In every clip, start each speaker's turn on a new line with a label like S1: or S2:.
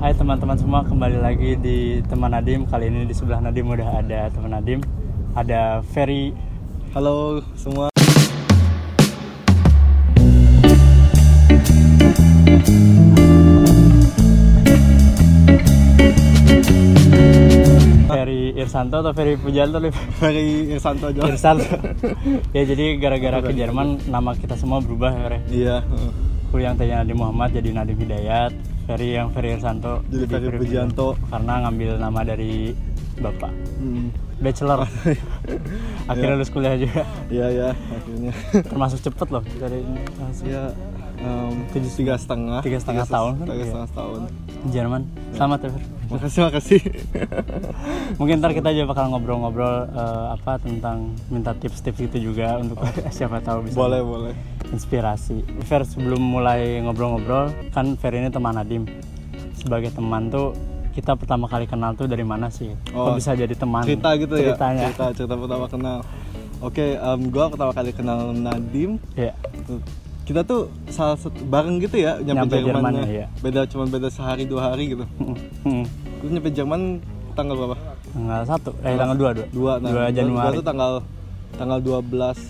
S1: hai teman-teman semua kembali lagi di teman Nadim kali ini di sebelah Nadim udah ada teman Nadim ada Ferry
S2: Halo semua.
S1: Ferry Irsanto atau Ferry Pujanto nih
S2: Ferry Irsanto aja.
S1: Irsanto ya jadi gara-gara ke Jerman nama kita semua berubah ya.
S2: Iya.
S1: Kuliah yang tadinya Nadim Muhammad jadi Nadim Hidayat Ferry yang Ferry Irsanto
S2: Jadi Ferry Pujianto.
S1: karena ngambil nama dari bapak
S2: Hmm.
S1: bachelor akhirnya lulus kuliah juga
S2: Iya ya akhirnya.
S1: termasuk cepet loh dari
S2: ya em, tiga setengah.
S1: Tiga setengah tahun kan?
S2: Tiga
S1: Iya.
S2: setengah tahun.
S1: Jerman selamat ya.
S2: Makasih makasih.
S1: mungkin ntar kita juga bakal ngobrol-ngobrol eh, apa tentang minta tips-tips gitu juga untuk siapa tahu bisa
S2: boleh boleh.
S1: Inspirasi Fer sebelum mulai ngobrol-ngobrol kan Fer ini teman Nadim sebagai teman tuh kita pertama kali kenal tuh dari mana sih kok
S2: Oh,
S1: bisa jadi teman
S2: Cerita gitu ya.
S1: ceritanya
S2: Cerita cerita pertama kenal. Oke, em, gua pertama kali kenal Nadim.
S1: ya
S2: Kita tuh salah satu bareng gitu ya nyampe,
S1: Nyampe Jerman ya, iya.
S2: Beda cuma beda sehari dua hari gitu.
S1: Hmm.
S2: Lu nyampe Jerman tanggal berapa?
S1: tanggal satu eh tanggal dua dua
S2: dua nah
S1: Dua Januari
S2: gua tuh tanggal tanggal 12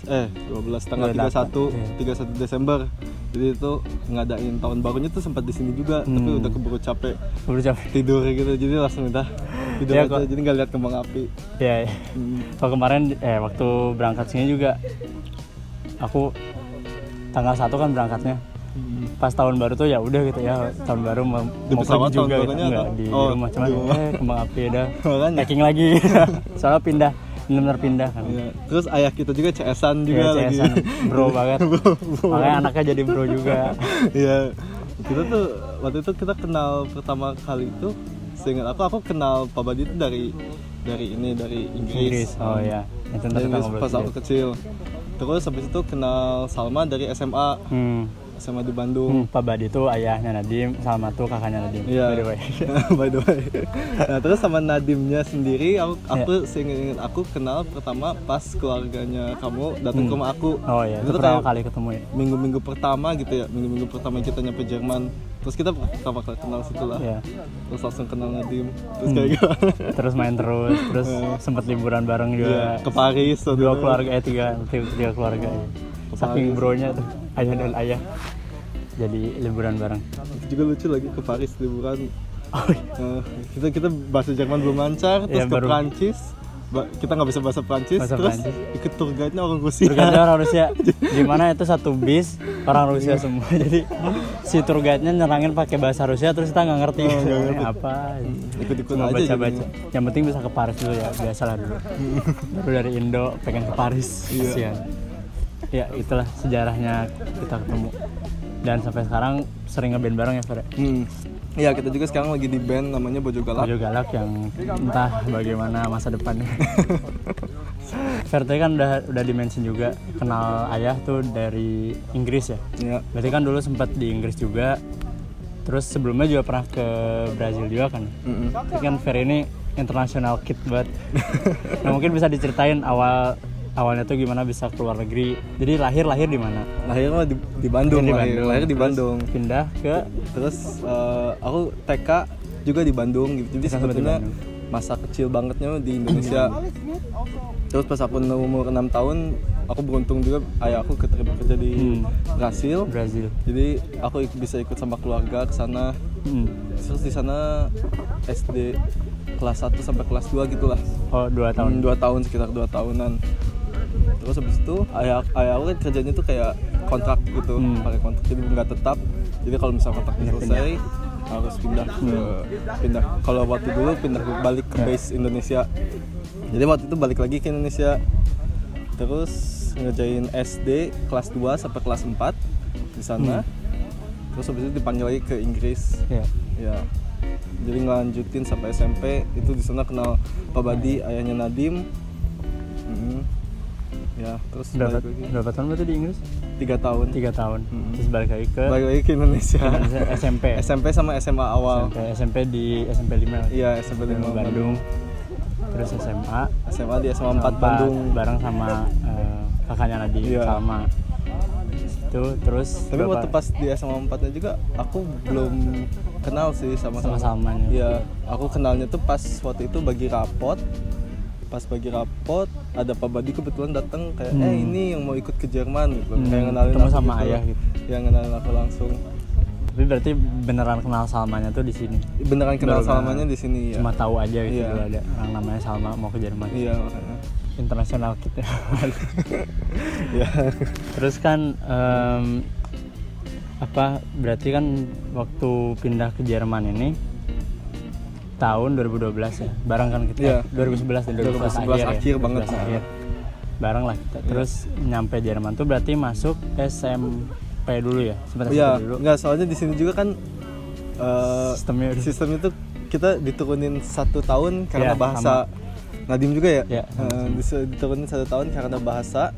S2: eh 12 tanggal
S1: 21,
S2: 31
S1: iya.
S2: 31 Desember jadi itu ngadain tahun barunya tuh sempat di sini juga tapi
S1: Hmm.
S2: udah keburu capek
S1: Baru capek
S2: tidur gitu jadi langsung udah tidur
S1: Iya,
S2: aja
S1: kok.
S2: jadi nggak lihat kembang api
S1: ya ya.
S2: Hmm.
S1: Kalau kemarin eh waktu berangkat sini juga aku tanggal satu kan berangkatnya.
S2: Hmm.
S1: Pas tahun baru tuh ya udah gitu ya tahun baru mau,
S2: Di
S1: mau pergi juga gitu. Enggak, di
S2: Oh,
S1: rumah cuman
S2: di rumah.
S1: eh kembang api udah packing lagi. Soalnya pindah benar-benar pindah kan.
S2: Iya. terus ayah kita juga CS-an juga
S1: Iya,
S2: lagi
S1: CS-an. bro banget. Makanya anaknya jadi bro juga.
S2: Iya kita tuh waktu itu kita kenal pertama kali itu seingat aku aku kenal Pak Badi itu dari dari ini dari Inggris,
S1: Inggris. Oh ya.
S2: Dari
S1: kita
S2: Inggris pas aku kecil terus habis itu kenal Salma dari SMA
S1: Hmm.
S2: SMA di Bandung
S1: Hmm, Pak Badi itu ayahnya Nadim, Salma tuh kakaknya Nadim.
S2: Iya.
S1: By the way.
S2: by the way nah terus sama Nadimnya sendiri aku
S1: Iya.
S2: aku seingat aku kenal pertama pas keluarganya kamu datang ke rumah aku
S1: Oh ya, itu
S2: Itu
S1: pertama kali ketemu ya.
S2: minggu-minggu pertama gitu ya minggu-minggu pertama kita nyampe Jerman terus kita pertama kali kenal situ lah
S1: Iya.
S2: terus langsung kenal Nadim terus
S1: Hmm.
S2: kayak gimana
S1: terus main terus terus sempat liburan bareng
S2: Iya,
S1: juga
S2: ke Paris
S1: dua keluarga eh tiga tiga, keluarga ya. Saking bronya tuh ayah dan ayah jadi liburan bareng
S2: Itu juga lucu lagi ke Paris liburan
S1: oh, iya.
S2: Eh, kita kita bahasa Jerman belum lancar terus
S1: Iya,
S2: ke
S1: baru.
S2: Prancis kita nggak bisa bahasa Prancis
S1: Bahasa
S2: terus
S1: Prancis.
S2: ikut tour guide-nya orang Rusia
S1: Turganya orang Rusia gimana itu satu bis orang Rusia semua jadi si tour guide-nya nyerangin pakai bahasa Rusia terus kita nggak ngerti,
S2: Oh, ngerti.
S1: apa
S2: ikut-ikut
S1: cuma
S2: aja
S1: baca baca
S2: jadinya.
S1: yang penting bisa ke Paris dulu ya biasalah dulu baru dari Indo pengen ke Paris
S2: Iya.
S1: Kasihan. Ya itulah sejarahnya kita ketemu dan sampai sekarang sering ngeband bareng ya Fer
S2: Hmm. Iya kita juga sekarang lagi di band namanya Bojo Galak.
S1: Bojo Galak yang entah bagaimana masa depannya. Verte kan udah udah dimention juga kenal ayah tuh dari Inggris ya.
S2: Iya.
S1: Berarti kan dulu sempat di Inggris juga. Terus sebelumnya juga pernah ke Brazil juga kan.
S2: Mm-mm.
S1: Tapi kan Fer ini international kid banget. nah mungkin bisa diceritain awal awalnya tuh gimana bisa keluar negeri. Jadi lahir lahir di mana?
S2: Lahir mah di, di Bandung,
S1: Di
S2: lahir,
S1: Bandung.
S2: lahir di
S1: Terus
S2: Bandung.
S1: Pindah ke
S2: Terus eh, aku TK juga di Bandung gitu. Jadi sebetulnya masa kecil bangetnya di Indonesia. Terus pas aku umur 6 tahun, aku beruntung juga ayah aku keterima kerja di
S1: Hmm.
S2: Brasil.
S1: Brazil.
S2: Jadi aku bisa ikut sama keluarga ke sana.
S1: Hmm.
S2: Terus di sana SD kelas 1 sampai kelas 2 gitulah.
S1: Oh dua tahun.
S2: tahun dua tahun sekitar dua tahunan terus habis itu ayah ayah aku kan kerjanya tuh kayak kontrak gitu
S1: Hmm.
S2: pakai kontrak jadi nggak tetap. Jadi kalau misalnya kontraknya selesai harus pindah ke pindah. Kalau waktu dulu pindah balik ke
S1: Ya.
S2: base Indonesia. Jadi waktu itu balik lagi ke Indonesia. Terus ngerjain SD kelas 2 sampai kelas 4 di sana. Terus habis itu dipanggil lagi ke Inggris.
S1: Ya.
S2: ya. Jadi ngelanjutin sampai SMP itu di sana kenal Pak Badi ayahnya Nadim. Mhm. Ya terus
S1: Berapa, berapa tahun berarti di Inggris?
S2: tiga tahun
S1: Tiga tahun.
S2: Hmm.
S1: Terus balik lagi ke
S2: balik lagi ke Indonesia
S1: Indonesia, SMP.
S2: SMP sama SMA awal
S1: SMP, SMP di SMP 5
S2: iya SMP 5
S1: Bandung. Terus SMA
S2: SMA di SMA 4
S1: Empat,
S2: Bandung
S1: bareng sama eh, kakaknya Nadim
S2: Iya.
S1: sama itu terus
S2: tapi
S1: berapa-
S2: waktu pas di SMA 4 nya juga aku belum kenal sih sama-sama.
S1: Sama-sama nih.
S2: Iya, aku kenalnya tuh pas waktu itu bagi rapot. Pas bagi rapot, ada Pak Badi kebetulan datang kayak,
S1: Hmm.
S2: eh ini yang mau ikut ke Jerman gitu.
S1: Hmm,
S2: Kayak
S1: ketemu
S2: aku
S1: sama
S2: gitu.
S1: ayah gitu.
S2: Yang ngenalin aku langsung.
S1: Tapi berarti beneran kenal Salmanya tuh di sini.
S2: Beneran kenal
S1: Baru
S2: Salmanya di sini ya.
S1: Cuma tahu aja gitu dulu ada orang namanya Salma mau ke Jerman.
S2: Iya makanya.
S1: Internasional kita.
S2: Iya.
S1: Terus kan em, apa berarti kan waktu pindah ke Jerman ini tahun 2012 ya. Bareng kan kita.
S2: Iya.
S1: 2011 dan 2011,
S2: 2011
S1: akhir, ya.
S2: akhir banget.
S1: 2011 akhir. Bareng lah kita. Terus nyampe Jerman tuh berarti masuk SMP dulu ya. Sempat SMP
S2: Iya,
S1: dulu.
S2: enggak soalnya di sini juga kan eh,
S1: Sistemnya udah-
S2: sistem itu kita diturunin satu tahun karena
S1: Iya,
S2: bahasa Nadim juga ya. Eh, dis- diturunin satu tahun karena bahasa.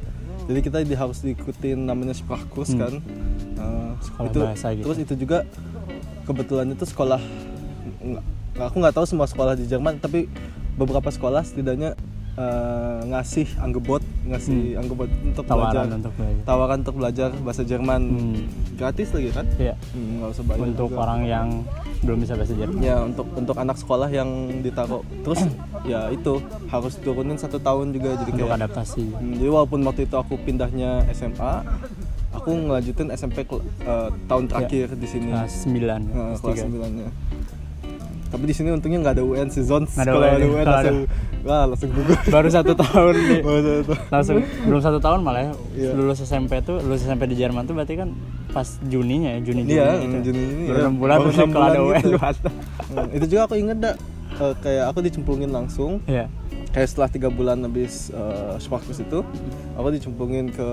S2: Jadi kita di, harus diikutin namanya Sprachkurs
S1: Hmm.
S2: kan. Eh,
S1: Sekolah
S2: itu,
S1: bahasa gitu.
S2: Terus itu juga kebetulan itu sekolah nggak- aku nggak tahu semua sekolah di Jerman tapi beberapa sekolah setidaknya eh, ngasih anggebot ngasih anggebot untuk
S1: Hmm. tawaran
S2: belajar
S1: untuk belajar.
S2: tawaran untuk belajar bahasa Jerman
S1: Hmm.
S2: gratis lagi kan
S1: Iya.
S2: Hmm, nggak usah bayar
S1: Untuk
S2: juga.
S1: orang yang belum bisa bahasa Jerman.
S2: ya untuk untuk anak sekolah yang ditaruh terus ya itu harus turunin satu tahun juga jadi
S1: Untuk
S2: kayak
S1: adaptasi.
S2: Hmm, jadi walaupun waktu itu aku pindahnya SMA aku ngelanjutin SMP kel- eh, tahun terakhir di sini
S1: Kelas 9
S2: Eh,
S1: kelas
S2: kelas
S1: tiga.
S2: 9 nya tapi di sini untungnya nggak ada UN sih Zons kalau
S1: UN.
S2: ada UN langsung wah langsung gugur
S1: Baru satu tahun nih.
S2: Baru satu.
S1: langsung belum satu tahun malah ya
S2: Iya.
S1: lulus SMP tuh lulus SMP di Jerman tuh berarti kan pas Juninya ya Juni Juni
S2: Iya,
S1: gitu.
S2: Juni Juni,
S1: baru
S2: ya.
S1: enam bulan
S2: Baru
S1: terus kalau ada
S2: bulan
S1: UN
S2: gitu. Hmm, itu juga aku inget dah eh, kayak aku dicemplungin langsung
S1: Iya.
S2: kayak setelah tiga bulan habis uh, Sparkus itu aku dicemplungin ke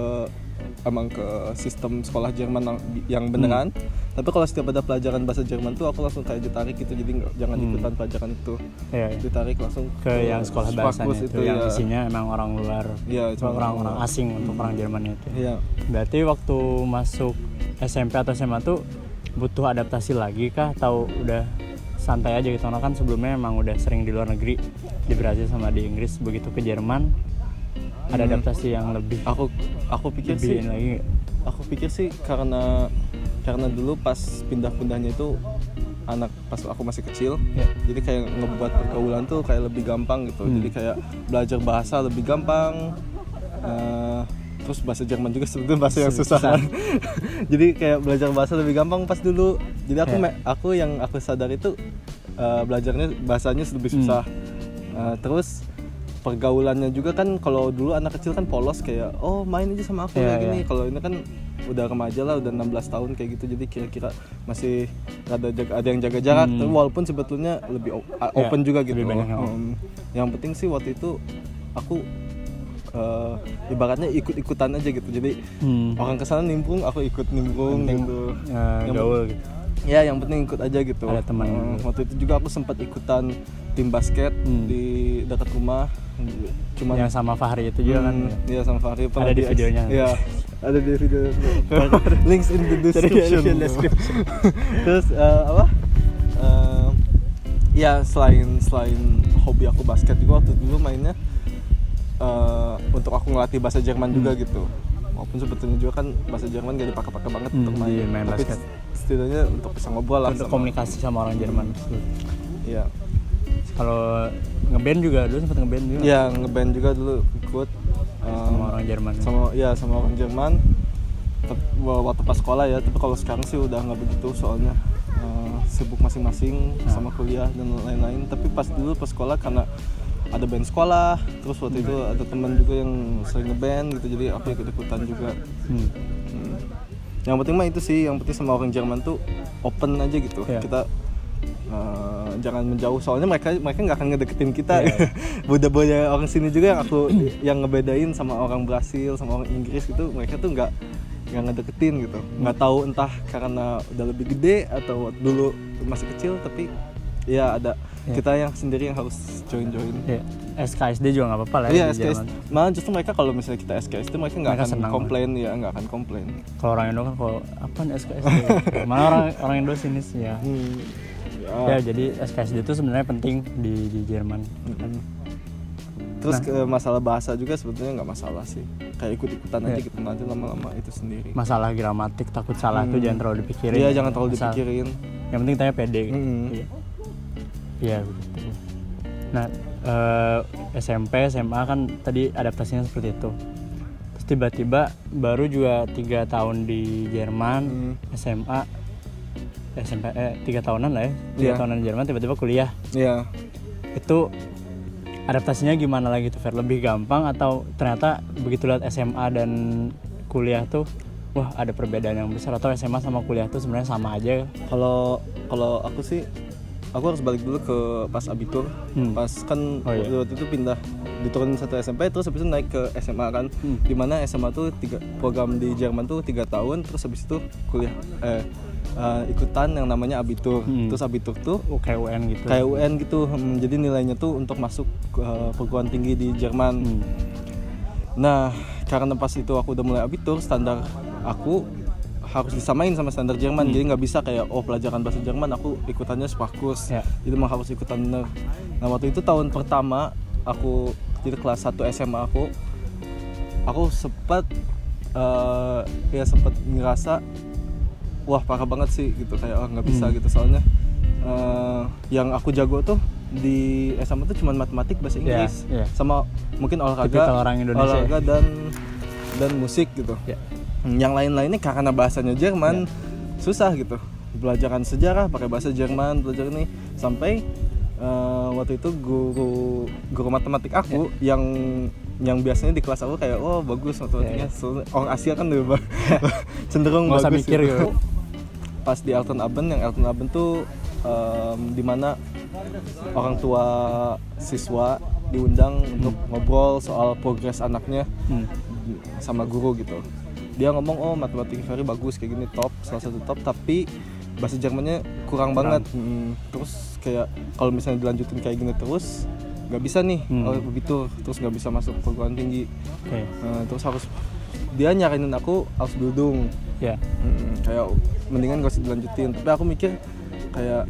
S2: emang ke sistem sekolah Jerman yang, yang beneran tapi kalau setiap ada pelajaran bahasa Jerman tuh aku langsung kayak ditarik gitu jadi nggak jangan
S1: Hmm.
S2: ikutan pelajaran itu
S1: Iya, iya.
S2: ditarik langsung
S1: ke yang sekolah bahasanya
S2: Sparkus
S1: itu, yang
S2: ya.
S1: isinya emang orang luar
S2: cuma
S1: orang-orang
S2: orang-
S1: asing untuk orang Jerman itu
S2: Iya.
S1: berarti waktu masuk SMP atau SMA tuh butuh adaptasi lagi kah atau udah santai aja gitu karena kan sebelumnya emang udah sering di luar negeri di Brazil sama di Inggris begitu ke Jerman ada
S2: Hmm.
S1: adaptasi yang lebih
S2: aku aku pikir sih
S1: lagi
S2: aku pikir sih karena karena dulu pas pindah-pindahnya itu anak pas aku masih kecil
S1: Ya.
S2: jadi kayak ngebuat pergaulan tuh kayak lebih gampang gitu
S1: Hmm.
S2: jadi kayak belajar bahasa lebih gampang Eh, terus bahasa Jerman juga sebetulnya bahasa yang susah
S1: Susah.
S2: kan jadi kayak belajar bahasa lebih gampang pas dulu jadi aku
S1: Ya.
S2: me- aku yang aku sadar itu eh, belajarnya bahasanya lebih
S1: Hmm.
S2: susah Eh, terus pergaulannya juga kan kalau dulu anak kecil kan polos kayak oh main aja sama aku
S1: Iya,
S2: kayak gini
S1: iya.
S2: kalau ini kan udah remaja lah udah 16 tahun kayak gitu. Jadi kira-kira masih ada jaga, ada yang jaga jarak.
S1: Hmm.
S2: tapi walaupun sebetulnya lebih o- a-
S1: Iya,
S2: open juga gitu.
S1: lebih banyak yang
S2: yang penting sih waktu itu aku eh, ibaratnya ikut-ikutan aja gitu. Jadi
S1: Hmm.
S2: orang ke sana nimbrung aku ikut nimbrung
S1: Penting,
S2: gitu.
S1: eh,
S2: Yang
S1: gaul gitu.
S2: Ya yang penting ikut aja gitu.
S1: Ada teman.
S2: Hmm, waktu itu juga aku sempat ikutan tim basket
S1: Hmm.
S2: di dekat rumah cuman
S1: yang sama Fahri itu juga kan
S2: Hmm, Iya sama Fahri
S1: Ada di videonya.
S2: Iya, ada di video. Links in the description.
S1: Di description.
S2: Terus eh, apa? Eh, ya selain selain hobi aku basket juga waktu dulu mainnya eh, untuk aku ngelatih bahasa Jerman juga gitu. Walaupun sebetulnya juga kan bahasa Jerman gak dipakai-pakai banget
S1: Hmm,
S2: untuk main.
S1: di main
S2: Tapi
S1: basket.
S2: setidaknya untuk bisa ngobrol lah
S1: untuk
S2: sama-
S1: komunikasi sama orang Jerman
S2: Iya.
S1: Kalau ngeband juga dulu sempat ngeband juga
S2: Iya, ngeband juga dulu ikut
S1: sama orang Jerman
S2: sama ya sama orang Jerman waktu pas sekolah ya tapi kalau sekarang sih udah nggak begitu soalnya eh, sibuk masing-masing
S1: Nah.
S2: sama kuliah dan lain-lain tapi pas dulu pas sekolah karena ada band sekolah terus waktu itu ada teman juga yang sering ngeband gitu jadi aku ikut ikutan juga
S1: Hmm.
S2: Hmm. yang penting mah itu sih yang penting sama orang Jerman tuh open aja gitu
S1: Iya.
S2: kita eh, jangan menjauh soalnya mereka mereka nggak akan ngedeketin kita
S1: Iya.
S2: budaya orang sini juga yang aku yang ngebedain sama orang Brasil sama orang Inggris gitu mereka tuh nggak nggak ngedeketin gitu nggak tahu entah karena udah lebih gede atau dulu masih kecil tapi ya ada
S1: Iya.
S2: kita yang sendiri yang harus join join
S1: Ya, SKSD juga nggak apa-apa lah
S2: Iya
S1: ya di
S2: SKS
S1: Jerman.
S2: malah justru mereka kalau misalnya kita SKSD mereka nggak akan
S1: senang
S2: komplain ya nggak akan komplain
S1: Kalau orang Indo kan kalau apa nih SKSD? Mana orang orang Indo sinis ya.
S2: Hmm,
S1: Ya jadi SKSD itu sebenarnya penting di di Jerman.
S2: Mm-mm. terus
S1: Nah.
S2: ke masalah bahasa juga sebetulnya nggak masalah sih kayak ikut ikutan aja
S1: Iya.
S2: gitu nanti lama-lama itu sendiri
S1: masalah gramatik takut salah tuh
S2: Hmm.
S1: jangan terlalu dipikirin
S2: iya jangan terlalu
S1: Asal-
S2: dipikirin
S1: yang penting tanya pede gitu.
S2: Mm-mm.
S1: iya iya begitu nah eh, SMP SMA kan tadi adaptasinya seperti itu terus tiba-tiba baru juga tiga tahun di Jerman
S2: Hmm.
S1: SMA SMP eh tiga tahunan lah ya tiga
S2: Iya.
S1: tahunan di Jerman tiba-tiba kuliah
S2: Iya
S1: itu adaptasinya gimana lagi tuh Fer? lebih gampang atau ternyata begitu lihat SMA dan kuliah tuh wah ada perbedaan yang besar atau SMA sama kuliah tuh sebenarnya sama aja
S2: kalau kalau aku sih aku harus balik dulu ke pas abitur
S1: Hmm.
S2: pas kan
S1: Oh, iya.
S2: waktu itu pindah diturunin satu SMP terus habis itu naik ke SMA kan
S1: Hmm.
S2: di mana SMA tuh tiga program di Jerman tuh tiga tahun terus habis itu kuliah eh, eh, ikutan yang namanya abitur
S1: Hmm.
S2: terus abitur tuh
S1: kayak UN gitu
S2: kayak UN gitu hmm, jadi nilainya tuh untuk masuk eh, perguruan tinggi di Jerman
S1: Hmm.
S2: Nah, karena pas itu aku udah mulai abitur, standar aku harus disamain sama standar Jerman.
S1: Hmm.
S2: Jadi nggak bisa kayak oh pelajaran bahasa Jerman aku ikutannya Sprachkurs.
S1: Ya.
S2: Jadi mah harus ikutan bener. Nah, waktu itu tahun pertama aku jadi kelas 1 SMA aku aku sempat eh, ya sempat ngerasa wah parah banget sih gitu kayak oh, nggak bisa
S1: Hmm.
S2: gitu soalnya eh, yang aku jago tuh di SMA tuh cuma matematik bahasa
S1: Ya,
S2: Inggris
S1: ya.
S2: sama mungkin olahraga
S1: orang Indonesia ya.
S2: olahraga dan dan musik gitu
S1: Ya.
S2: yang lain-lainnya karena bahasanya Jerman susah gitu pelajaran sejarah pakai bahasa Jerman belajar ini sampai eh, waktu itu guru guru matematik aku
S1: Ya.
S2: yang yang biasanya di kelas aku kayak oh bagus matematiknya
S1: Ya, ya.
S2: Soalnya orang Asia kan lebih cenderung
S1: Nggak usah
S2: bagus
S1: mikir gitu.
S2: pas di Elton Aben yang Elton Aben tuh em, di mana orang tua siswa diundang untuk ngobrol soal progres anaknya
S1: Hmm.
S2: sama guru gitu dia ngomong oh matematik very bagus kayak gini top salah satu top tapi bahasa Jermannya kurang,
S1: Kurang.
S2: banget Hmm, terus kayak kalau misalnya dilanjutin kayak gini terus nggak bisa nih
S1: Hmm.
S2: oh begitu terus nggak bisa masuk perguruan tinggi
S1: Oke.
S2: Nah, terus harus dia nyaranin aku harus Bildung
S1: Ya.
S2: Hmm, kayak mendingan gak usah dilanjutin tapi aku mikir kayak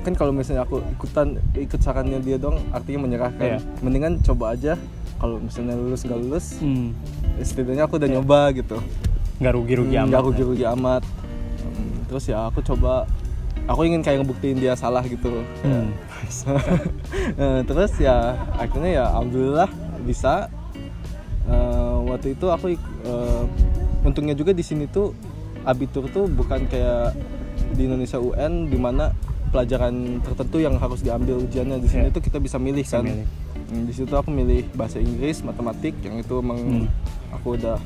S2: kan kalau misalnya aku ikutan ikut sarannya dia dong artinya menyerahkan
S1: Iya.
S2: mendingan coba aja kalau misalnya lulus nggak lulus
S1: Hmm.
S2: setidaknya aku udah nyoba gitu
S1: Nggak rugi-rugi
S2: Hmm,
S1: amat.
S2: nggak
S1: ya.
S2: rugi-rugi amat Hmm, terus ya aku coba aku ingin kayak ngebuktiin dia salah gitu
S1: Hmm.
S2: Eh, terus ya akhirnya ya alhamdulillah bisa Eh, waktu itu aku eh, untungnya juga di sini tuh abitur tuh bukan kayak di Indonesia UN di mana pelajaran tertentu yang harus diambil ujiannya di sini
S1: Iya.
S2: tuh kita bisa milih
S1: Bisa
S2: kan
S1: milih.
S2: Hmm, di situ aku milih bahasa Inggris matematik yang itu emang
S1: Hmm.
S2: aku udah.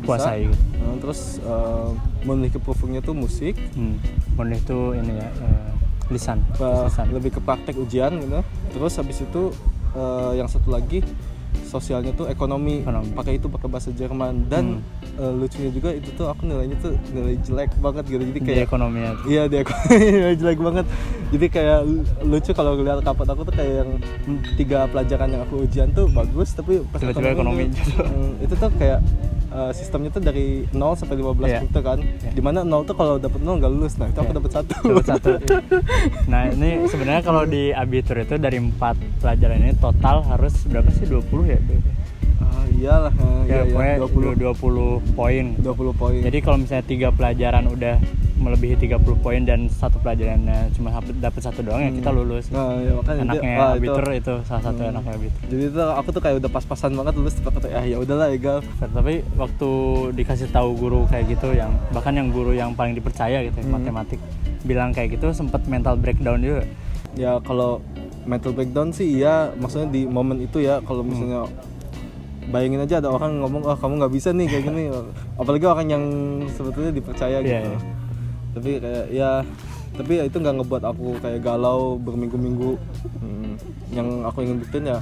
S1: Kuasai gitu.
S2: Nah, terus eh, memilih ke proofingnya tuh musik
S1: Hmm. Itu ini ya eh, lisan. Lisan.
S2: lebih ke praktek ujian gitu terus habis itu eh, yang satu lagi sosialnya tuh ekonomi,
S1: Ekonomi.
S2: pakai itu pakai bahasa Jerman dan eh, lucunya juga itu tuh aku nilainya tuh nilai jelek banget gitu jadi
S1: Di
S2: kayak
S1: ekonominya. tuh.
S2: iya di ekonomi nilai jelek banget jadi kayak lu- lucu kalau lihat rapot aku tuh kayak yang hmm, tiga pelajaran yang aku ujian tuh bagus tapi pas
S1: Tiba-tiba ekonomi
S2: tuh,
S1: jatuh.
S2: hmm, itu tuh kayak eh, sistemnya tuh dari 0 sampai 15
S1: Iya.
S2: punte kan
S1: Iya.
S2: di mana 0 tuh kalau dapet 0 nggak lulus nah itu aku
S1: Iya.
S2: dapet satu
S1: Dapat satu. Nah ini sebenarnya kalau di abitur itu dari empat pelajaran ini total harus berapa sih 20 ya?
S2: Ah, iyalah, ah,
S1: Ya,
S2: iya,
S1: pokoknya 20
S2: 20
S1: poin.
S2: 20 poin.
S1: Jadi kalau misalnya tiga pelajaran udah melebihi 30 poin dan satu pelajarannya cuma dapet satu doang ya kita lulus.
S2: Nah, ya makanya dia-
S1: Anaknya
S2: wah, itu.
S1: abitur itu, salah satu
S2: Hmm.
S1: anaknya abitur.
S2: Jadi itu aku tuh kayak udah pas-pasan banget lulus tapi kata ah ya udahlah egal.
S1: Tapi waktu dikasih tahu guru kayak gitu yang bahkan yang guru yang paling dipercaya gitu
S2: Hmm.
S1: matematik bilang kayak gitu sempet mental breakdown juga.
S2: Ya kalau mental breakdown sih iya maksudnya di momen itu ya kalau
S1: Hmm.
S2: misalnya bayangin aja ada orang ngomong oh kamu nggak bisa nih kayak gini apalagi orang yang sebetulnya dipercaya
S1: Iya,
S2: gitu
S1: iya.
S2: Tapi kayak ya tapi ya itu nggak ngebuat aku kayak galau berminggu-minggu. Hmm, yang aku ingin buktiin ya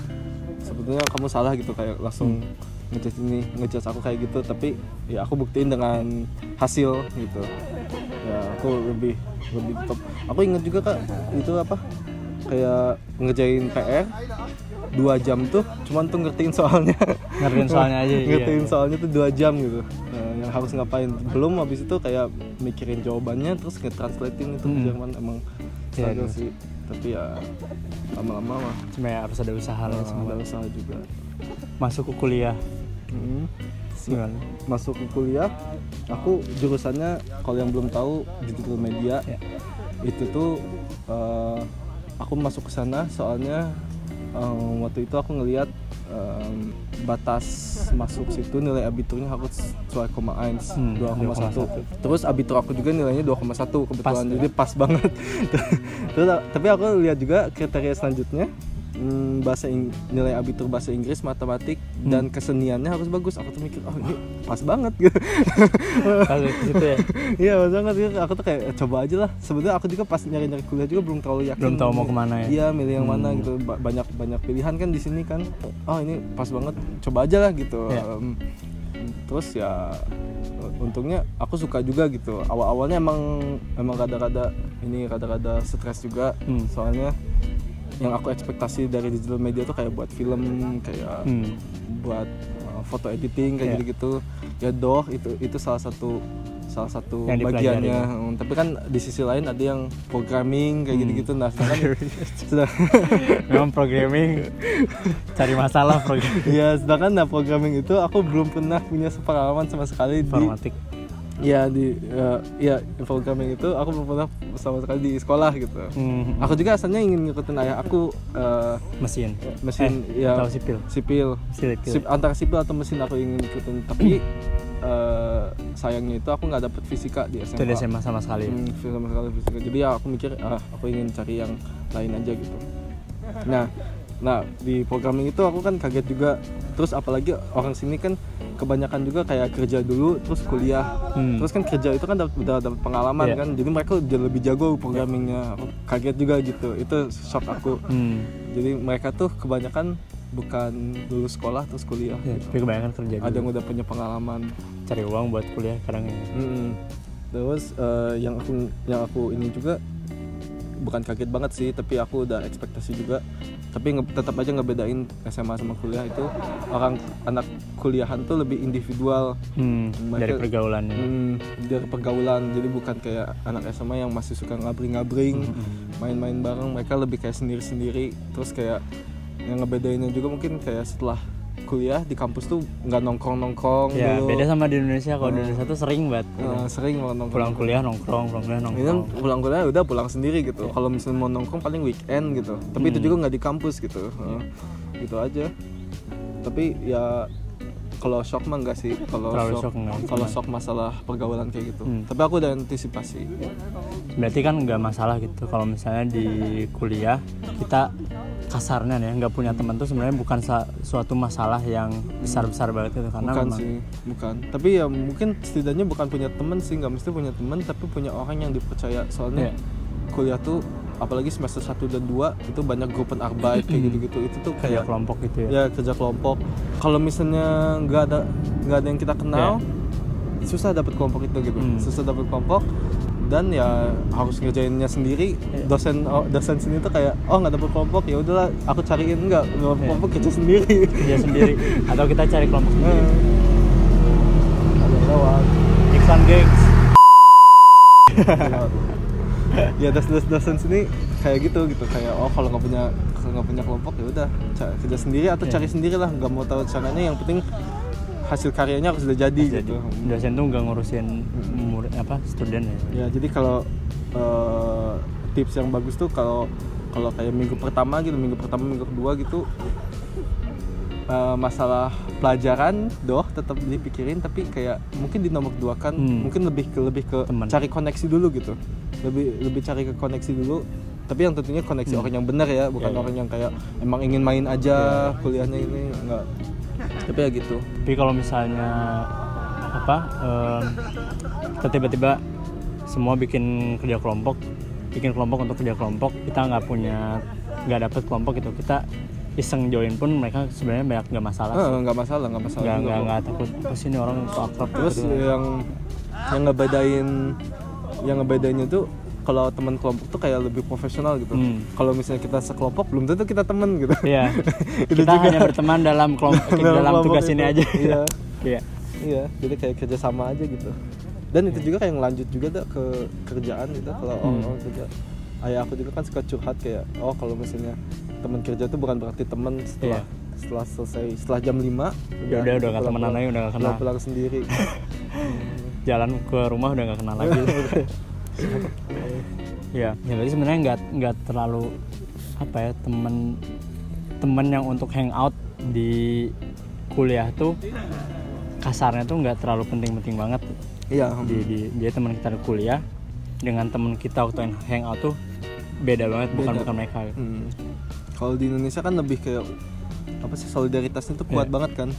S2: sebetulnya kamu salah gitu kayak langsung
S1: Hmm.
S2: ngejudge ini ngejudge aku kayak gitu. Tapi ya aku buktiin dengan hasil gitu. Ya aku lebih lebih top. Aku inget juga kak itu apa? Kayak ngerjain PR dua jam tuh cuman tuh ngertiin soalnya
S1: Ngertiin soalnya aja, iya,
S2: ngertiin
S1: iya.
S2: soalnya tuh dua jam gitu Nah, yang harus ngapain belum habis itu kayak mikirin jawabannya terus nge-translatein itu
S1: Hmm.
S2: Jerman emang
S1: Iya,
S2: struggle
S1: iya.
S2: sih tapi ya lama-lama mah
S1: sebenarnya harus ada usaha lah
S2: eh,
S1: semua
S2: ada usaha juga
S1: masuk ke kuliah
S2: Hmm.
S1: gimana
S2: masuk ke kuliah aku jurusannya kalau yang belum tahu digital media
S1: Ya.
S2: itu tuh eh, aku masuk ke sana soalnya em, waktu itu aku ngelihat em, batas masuk situ nilai abiturnya harus 2,1
S1: Hmm,
S2: 2,1
S1: 2,1.
S2: terus abitur aku juga nilainya 2,1 kebetulan.
S1: Pas, ya?
S2: jadi pas banget. Terus tapi aku lihat juga kriteria selanjutnya hmm, bahasa Ing- nilai abitur bahasa Inggris matematik
S1: Hmm.
S2: dan keseniannya harus bagus. Aku tuh mikir oh ini pas banget gitu.
S1: Pas ke situ ya.
S2: Iya pas banget gitu. Aku tuh kayak "Eh, coba aja lah. Sebenarnya aku juga pas nyari nyari kuliah juga belum terlalu yakin.
S1: Belum tahu mau ke mana ya?
S2: iya milih yang mana
S1: Hmm.
S2: gitu. Ba- banyak banyak pilihan kan di sini kan. Oh ini pas banget coba aja lah gitu.
S1: Iya.
S2: Em, terus ya untungnya aku suka juga gitu. Awal awalnya emang emang rada-rada ini rada-rada stres juga.
S1: Hmm.
S2: soalnya yang aku ekspektasi dari digital media tuh kayak buat film kayak
S1: hmm.
S2: buat uh, foto editing kayak
S1: Iya.
S2: gitu-gitu ya doh itu itu salah satu salah satu
S1: Yang
S2: bagiannya. Hmm, tapi kan di sisi lain ada yang programming kayak
S1: Hmm.
S2: gitu-gitu nah sedangkan sedang-
S1: memang programming cari masalah programming
S2: ya sedangkan nah programming itu aku belum pernah punya pengalaman sama sekali di
S1: informatik
S2: ya di uh, ya programming itu aku belum pernah sama sekali di sekolah gitu
S1: Hmm.
S2: aku juga asalnya ingin ngikutin ayah aku uh,
S1: mesin
S2: mesin
S1: Eh,
S2: ya
S1: atau sipil
S2: sipil
S1: sipil
S2: Sip- antara sipil atau mesin aku ingin ikutin tapi eh, sayangnya itu aku nggak dapet fisika di
S1: itu
S2: SMA.
S1: di SMA sama sekali
S2: Hmm, sama sekali fisika. Jadi ya aku mikir ah aku ingin cari yang lain aja gitu. Nah, nah di programming itu aku kan kaget juga. Terus apalagi orang sini kan kebanyakan juga kayak kerja dulu terus kuliah.
S1: Hmm.
S2: Terus kan kerja itu kan dapet- udah dapat pengalaman
S1: Iya.
S2: kan. Jadi mereka udah lebih jago programmingnya. Kaget juga gitu. Itu shock aku.
S1: Hmm.
S2: Jadi mereka tuh kebanyakan bukan lulus sekolah terus kuliah.
S1: Ya,
S2: gitu
S1: tapi kebanyakan kerja
S2: ada yang
S1: dulu.
S2: udah punya pengalaman
S1: cari uang buat kuliah kadang ya.
S2: Mm-mm. terus eh, yang aku yang aku ini juga bukan kaget banget sih tapi aku udah ekspektasi juga. Tapi nge- tetap aja ngebedain SMA sama kuliah itu orang anak kuliahan tuh lebih individual.
S1: Hmm, dari
S2: Mereka-
S1: pergaulannya.
S2: Hmm, dari pergaulan. Jadi bukan kayak anak SMA yang masih suka ngabring-ngabring
S1: Hmm.
S2: main-main bareng. Mereka lebih kayak sendiri-sendiri. Terus kayak yang ngebedainnya juga mungkin kayak setelah kuliah di kampus tuh nggak nongkrong-nongkrong
S1: ya
S2: dulu.
S1: beda sama di Indonesia. Kalau di
S2: Hmm.
S1: Indonesia tuh sering banget gitu.
S2: Eh, sering mau nongkrong.
S1: Pulang kuliah nongkrong pulang kuliah
S2: ini kan
S1: nongkrong.
S2: pulang kuliah udah pulang sendiri gitu. Kalau misalnya mau nongkrong paling weekend gitu. Tapi itu
S1: Hmm.
S2: juga nggak di kampus gitu. Eh, gitu aja. Tapi ya kalau shock mah enggak sih. Kalau shock,
S1: shock
S2: kalau shock masalah pergaulan kayak gitu.
S1: Hmm.
S2: tapi aku udah antisipasi.
S1: Berarti kan nggak masalah gitu. Kalau misalnya di kuliah kita kasarnya nih nggak punya teman tuh sebenarnya bukan suatu masalah yang besar besar banget gitu karena
S2: bukan
S1: memang
S2: sih bukan. Tapi ya mungkin setidaknya bukan punya teman sih nggak mesti punya teman tapi punya orang yang dipercaya. Soalnya
S1: Iya.
S2: kuliah tuh apalagi semester 1 dan 2 itu banyak grup arbeit kayak gitu-gitu. Itu tuh
S1: kerja
S2: kayak
S1: kelompok gitu ya?
S2: ya kerja kelompok. Kalau misalnya nggak ada nggak ada yang kita kenal susah dapat kelompok itu gitu.
S1: Hmm.
S2: susah dapat kelompok dan ya harus ngerjainnya sendiri.
S1: Iya.
S2: dosen oh, dosen sini tuh kayak oh nggak dapat kelompok ya udahlah aku cariin nggak nggak dapat
S1: Iya.
S2: kelompok kerja sendiri.
S1: Kerja sendiri. Atau kita cari kelompok sendiri.
S2: Ada lewat.
S1: Iklan gengs
S2: ya dos dos dosen sini kayak gitu gitu. Kayak oh kalau nggak punya nggak punya kelompok ya udah kerja sendiri atau
S1: Iya.
S2: cari sendiri lah. Nggak mau tahu caranya yang penting hasil karyanya harus udah jadi,
S1: jadi.
S2: gitu.
S1: Dosen tuh nggak ngurusin apa student ya
S2: ya jadi kalau eh, tips yang bagus tuh kalau kalau kayak minggu pertama gitu minggu pertama minggu kedua gitu eh, masalah pelajaran doh tetap dipikirin tapi kayak mungkin di nomor dua kan
S1: Hmm.
S2: mungkin lebih ke lebih ke
S1: Teman.
S2: cari koneksi dulu gitu lebih lebih cari ke koneksi dulu tapi yang tentunya koneksi
S1: Hmm.
S2: orang yang benar ya bukan
S1: Iya, iya.
S2: orang yang kayak emang ingin main aja kuliahnya ini enggak tapi ya gitu
S1: tapi kalau misalnya apa em, kita tiba-tiba semua bikin kerja kelompok bikin kelompok untuk kerja kelompok kita nggak punya nggak dapet kelompok gitu kita iseng join pun mereka sebenarnya banyak nggak masalah
S2: Eh, nggak masalah nggak masalah
S1: nggak nggak takut oh sini orang kok akrab
S2: terus
S1: gitu.
S2: yang yang ngebedain yang ngebedainnya tuh kalau teman kelompok tuh kayak lebih profesional gitu
S1: Hmm.
S2: kalau misalnya kita sekelompok belum tentu kita temen gitu
S1: Iya.
S2: Itu
S1: kita
S2: juga.
S1: hanya berteman dalam kelompok
S2: Dalam
S1: dalam
S2: kelompok
S1: tugas ini
S2: itu.
S1: aja
S2: Iya.
S1: iya
S2: iya jadi kayak kerja sama aja gitu dan itu juga kayak ngelanjut juga tuh ke kerjaan gitu kalau
S1: Hmm.
S2: orang-orang kerja ayah aku juga kan suka curhat kayak oh kalau misalnya teman kerja tuh bukan berarti teman setelah
S1: Iya.
S2: setelah selesai setelah jam 5
S1: Ya udah, udah nggak temenan lagi, udah nggak kenal.
S2: pulang, pulang sendiri
S1: jalan ke rumah udah nggak kenal lagi ya ya berarti sebenarnya nggak nggak terlalu apa ya temen temen yang untuk hangout di kuliah tuh kasarnya tuh nggak terlalu penting-penting banget
S2: iya
S1: di, di dia teman kita di kuliah dengan teman kita waktu yang hangout tuh beda banget bukan
S2: Beda.
S1: bukan mereka
S2: Hmm. Kalau di Indonesia kan lebih kayak apa sih solidaritasnya tuh kuat
S1: Iya.
S2: banget kan,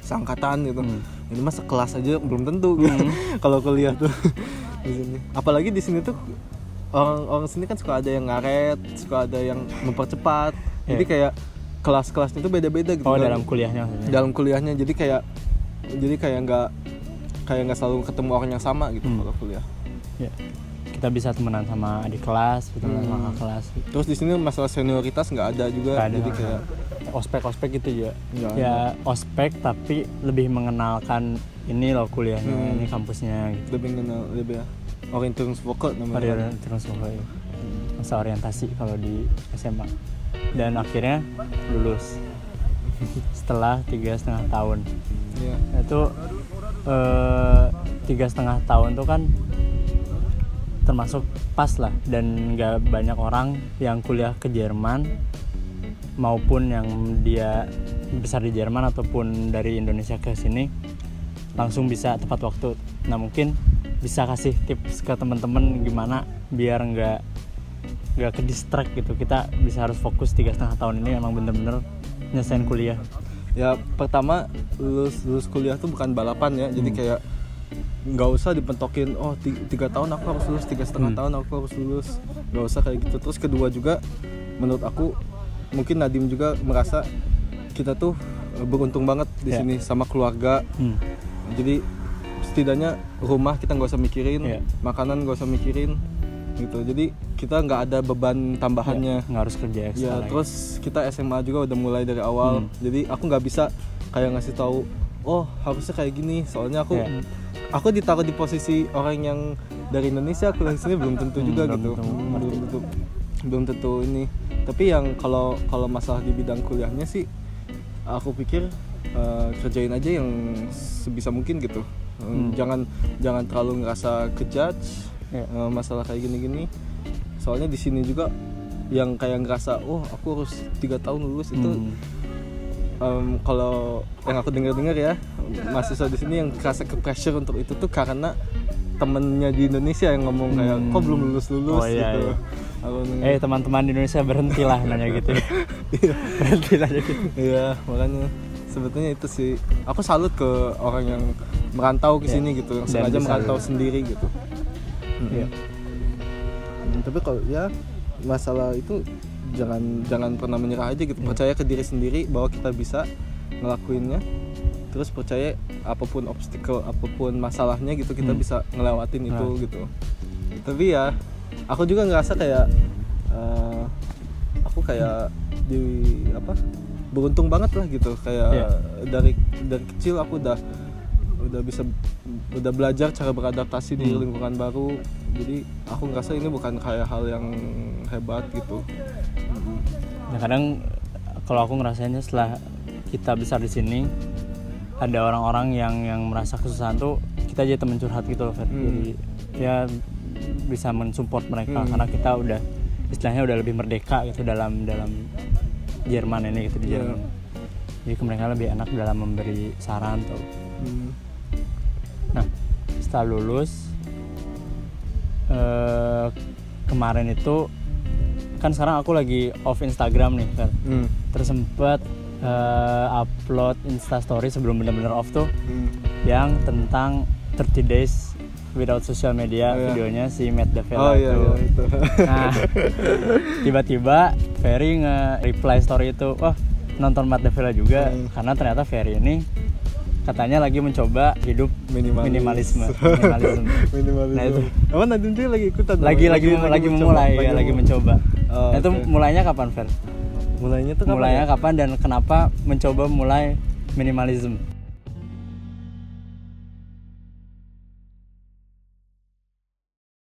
S2: seangkatan gitu.
S1: Hmm.
S2: Ini mah sekelas aja belum tentu gitu. kalau kuliah tuh di sini. Apalagi di sini tuh orang orang sini kan suka ada yang ngaret, suka ada yang mempercepat. Jadi
S1: Iya.
S2: kayak kelas-kelasnya tuh beda-beda gitu.
S1: oh
S2: kan.
S1: dalam kuliahnya
S2: dalam kuliahnya jadi kayak jadi kayak nggak kayak nggak selalu ketemu orang yang sama gitu
S1: Hmm.
S2: kalau kuliah.
S1: ya kita bisa temenan sama adik kelas sama
S2: Hmm.
S1: kakak kelas
S2: Terus di sini masalah senioritas nggak ada juga.
S1: Nggak ada.
S2: Jadi kayak
S1: ospek ospek gitu juga
S2: nggak ada.
S1: ya ospek tapi lebih mengenalkan ini loh kuliahnya
S2: Hmm.
S1: ini kampusnya gitu
S2: lebih kenal lebih ya orientasingsvokal namanya
S1: Pada terus pokoknya. masa orientasi kalau di SMA dan akhirnya lulus setelah tiga setengah tahun
S2: Iya.
S1: itu eh, tiga setengah tahun tuh kan termasuk pas lah. Dan nggak banyak orang yang kuliah ke Jerman maupun yang dia besar di Jerman ataupun dari Indonesia ke sini langsung bisa tepat waktu. Nah mungkin bisa kasih tips ke teman-teman gimana biar nggak nggak ke distract gitu. Kita bisa harus fokus tiga setengah tahun ini emang bener-bener nyelesain kuliah
S2: ya pertama lulus lulus kuliah tuh bukan balapan ya jadi
S1: Hmm.
S2: kayak nggak usah dipentokin oh ti- tiga tahun aku harus lulus tiga setengah
S1: Hmm.
S2: tahun aku harus lulus nggak usah kayak gitu terus kedua juga menurut aku mungkin Nadim juga merasa kita tuh eh, beruntung banget di
S1: Ya.
S2: sini sama keluarga
S1: Hmm.
S2: jadi setidaknya rumah kita nggak usah mikirin
S1: Iya.
S2: makanan nggak usah mikirin gitu. Jadi kita nggak ada beban tambahannya.
S1: Nggak harus kerja ekstra
S2: ya
S1: lagi.
S2: terus kita SMA juga udah mulai dari awal.
S1: Hmm.
S2: jadi aku nggak bisa kayak ngasih tahu oh harusnya kayak gini. Soalnya aku
S1: Ya.
S2: aku ditaruh di posisi orang yang dari Indonesia kuliah sini belum tentu
S1: Hmm,
S2: juga
S1: belum
S2: gitu.
S1: tentu
S2: Hmm, belum tentu belum tentu ini. Tapi yang kalau kalau masalah di bidang kuliahnya sih aku pikir eh, kerjain aja yang sebisa mungkin gitu. Eh,
S1: Hmm.
S2: jangan jangan terlalu ngerasa kejudge
S1: Ya.
S2: eh, masalah kayak gini-gini soalnya di sini juga yang kayak ngerasa oh aku harus tiga tahun lulus itu
S1: Hmm.
S2: em, kalau yang aku dengar-dengar ya mahasiswa di sini yang kerasa ke pressure untuk itu tuh karena temennya di Indonesia yang ngomong kayak
S1: Hmm.
S2: kok belum lulus lulus
S1: Oh, iya,
S2: gitu
S1: iya.
S2: aku
S1: eh teman-teman di Indonesia berhentilah nanya gitu berhenti aja gitu
S2: iya makanya sebetulnya itu sih aku salut ke orang yang merantau ke
S1: Iya.
S2: sini gitu yang
S1: Dan
S2: sengaja merantau sendiri gitu
S1: Iya.
S2: Hmm, tapi kalau ya masalah itu jangan jangan pernah menyerah aja gitu
S1: Iya.
S2: percaya ke diri sendiri bahwa kita bisa ngelakuinnya terus percaya apa pun obstacle apa pun masalahnya gitu kita
S1: Hmm.
S2: bisa ngelewatin itu
S1: Nah.
S2: gitu tapi ya aku juga ngerasa kayak eh, aku kayak di apa beruntung banget lah gitu kayak
S1: Iya.
S2: dari dari kecil aku udah udah bisa udah belajar cara beradaptasi di
S1: Hmm.
S2: lingkungan baru jadi aku ngerasa ini bukan kayak hal yang hebat gitu.
S1: Nah, kadang kalau aku ngerasainnya setelah kita besar di sini ada orang-orang yang yang merasa kesusahan tuh kita jadi temen curhat gitu loh Fer.
S2: Hmm.
S1: jadi ya bisa mensupport mereka
S2: Hmm.
S1: karena kita udah istilahnya udah lebih merdeka gitu dalam dalam Jerman ini gitu di
S2: Iya.
S1: Jerman jadi mereka lebih enak dalam memberi saran tuh
S2: Hmm.
S1: Setelah lulus eh, kemarin itu kan sekarang aku lagi off Instagram nih, Fer.
S2: Hmm.
S1: Terus sempet eh, upload Instastory sebelum bener-bener off tuh
S2: Hmm.
S1: yang tentang 30 days without social media
S2: Oh, iya.
S1: videonya si Matt
S2: oh
S1: Davella
S2: iya,
S1: tuh.
S2: iya itu
S1: Nah, tiba-tiba Ferry nge-reply story itu, wah nonton Matt Davella juga
S2: Hmm.
S1: karena ternyata Ferry ini katanya lagi mencoba hidup
S2: Minimalis.
S1: minimalisme. minimalisme.
S2: minimalisme
S1: Nah, itu.
S2: apa Nadim juga lagi ikutan
S1: lagi lagi lagi, memulai ya, lagi mencoba.
S2: Oh,
S1: nah, itu
S2: oke.
S1: mulainya kapan, Fer?
S2: mulainya tuh kapan
S1: mulainya
S2: ya?
S1: kapan dan kenapa mencoba mulai minimalisme?